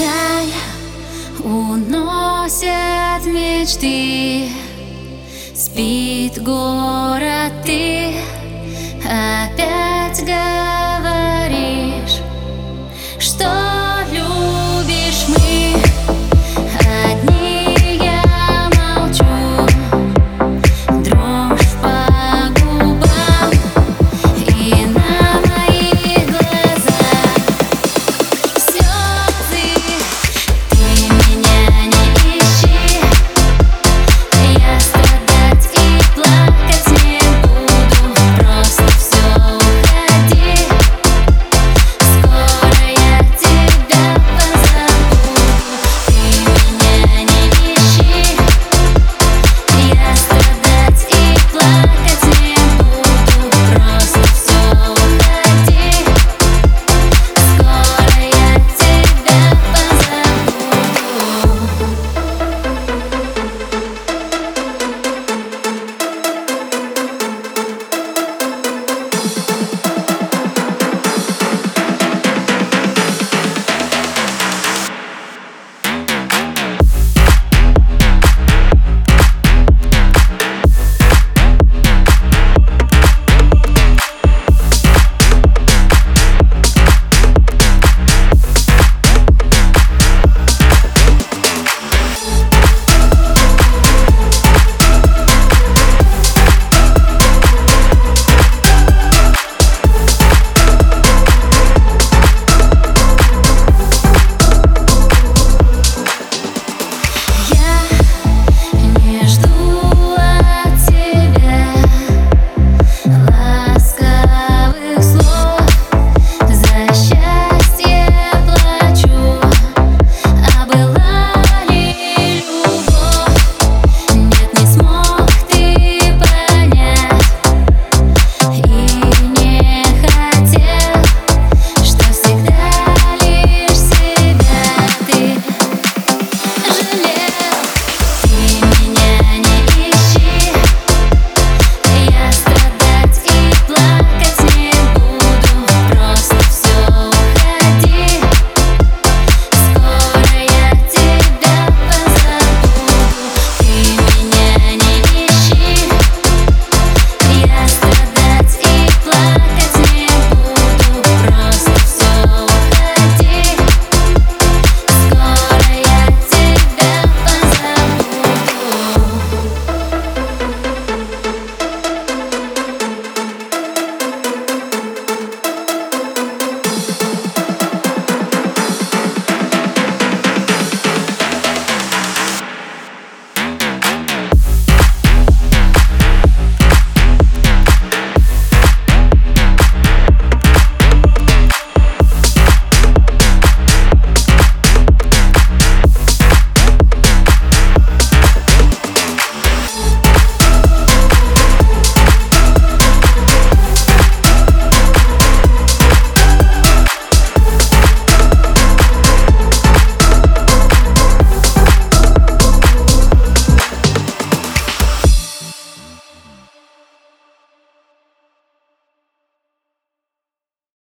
Даль уносят мечты, спит город.